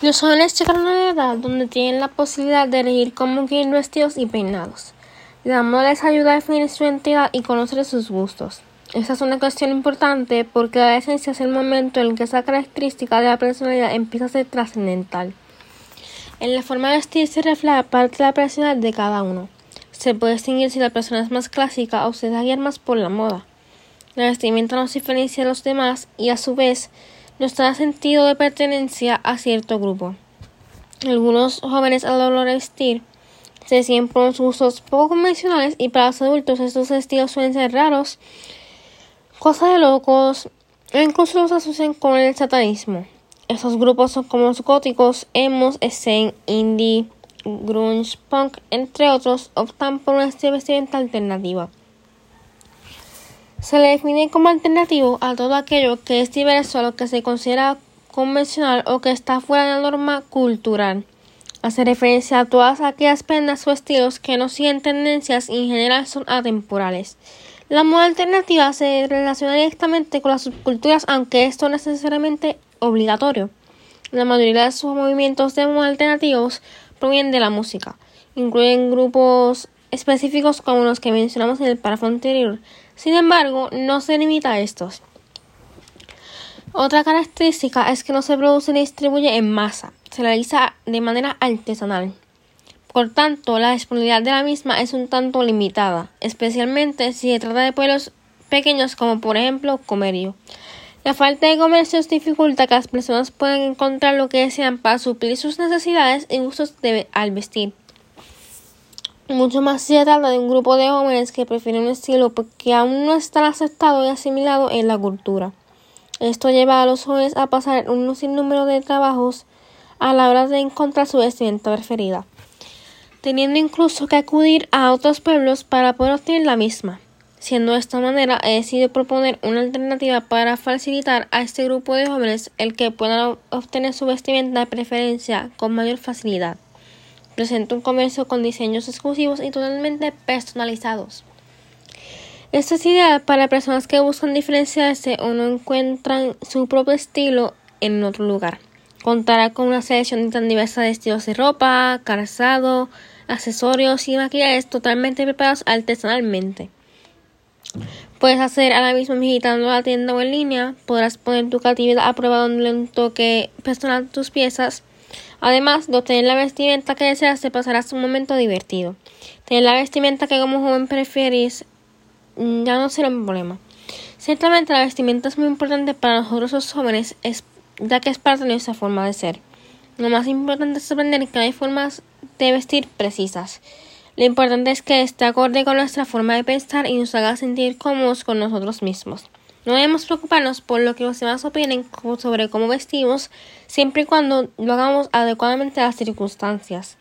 Los jóvenes llegan a una edad donde tienen la posibilidad de elegir cómo quieren vestidos y peinados. La moda les ayuda a definir su identidad y conocer sus gustos. Esta es una cuestión importante porque la adolescencia es el momento en el que esa característica de la personalidad empieza a ser trascendental. En la forma de vestir se refleja parte de la personalidad de cada uno. Se puede distinguir si la persona es más clásica o se da guiar más por la moda. La vestimenta nos diferencia de los demás y a su vez nos da sentido de pertenencia a cierto grupo. Algunos jóvenes al vestir se unos gustos poco convencionales y para los adultos estos estilos suelen ser raros, cosas de locos e incluso los asocian con el satanismo. Estos grupos son como los góticos, emos, scene, indie, grunge, punk, entre otros, optan por una vestimenta alternativa. Se le define como alternativo a todo aquello que es diverso a lo que se considera convencional o que está fuera de la norma cultural. Hace referencia a todas aquellas prendas o estilos que no siguen tendencias y en general son atemporales. La moda alternativa se relaciona directamente con las subculturas, aunque esto no es necesariamente obligatorio. La mayoría de sus movimientos de moda alternativos provienen de la música. Incluyen grupos específicos como los que mencionamos en el párrafo anterior, sin embargo, no se limita a estos. Otra característica es que no se produce ni distribuye en masa, se realiza de manera artesanal. Por tanto, la disponibilidad de la misma es un tanto limitada, especialmente si se trata de pueblos pequeños como por ejemplo Comerio. La falta de comercios dificulta que las personas puedan encontrar lo que desean para suplir sus necesidades y gustos al vestir mucho más se trata de un grupo de jóvenes que prefieren un estilo que aún no está aceptado y asimilado en la cultura. Esto lleva a los jóvenes a pasar un sinnúmero de trabajos a la hora de encontrar su vestimenta preferida, teniendo incluso que acudir a otros pueblos para poder obtener la misma. Siendo de esta manera, he decidido proponer una alternativa para facilitar a este grupo de jóvenes el que puedan obtener su vestimenta de preferencia con mayor facilidad presenta un comercio con diseños exclusivos y totalmente personalizados. Esto es ideal para personas que buscan diferenciarse o no encuentran su propio estilo en otro lugar. Contará con una selección tan diversa de estilos de ropa, calzado, accesorios y maquillajes totalmente preparados artesanalmente. Puedes hacer a la misma visitando la tienda o en línea. Podrás poner tu creatividad a prueba donde un toque personal tus piezas Además de obtener la vestimenta que deseas, te pasarás un momento divertido. Tener la vestimenta que como joven prefieres mm, ya no será un problema. Ciertamente la vestimenta es muy importante para nosotros los jóvenes, ya que es parte de nuestra forma de ser. Lo más importante es aprender que hay formas de vestir precisas. Lo importante es que esté acorde con nuestra forma de pensar y nos haga sentir cómodos con nosotros mismos. No debemos preocuparnos por lo que los demás opinen sobre cómo vestimos, siempre y cuando lo hagamos adecuadamente a las circunstancias.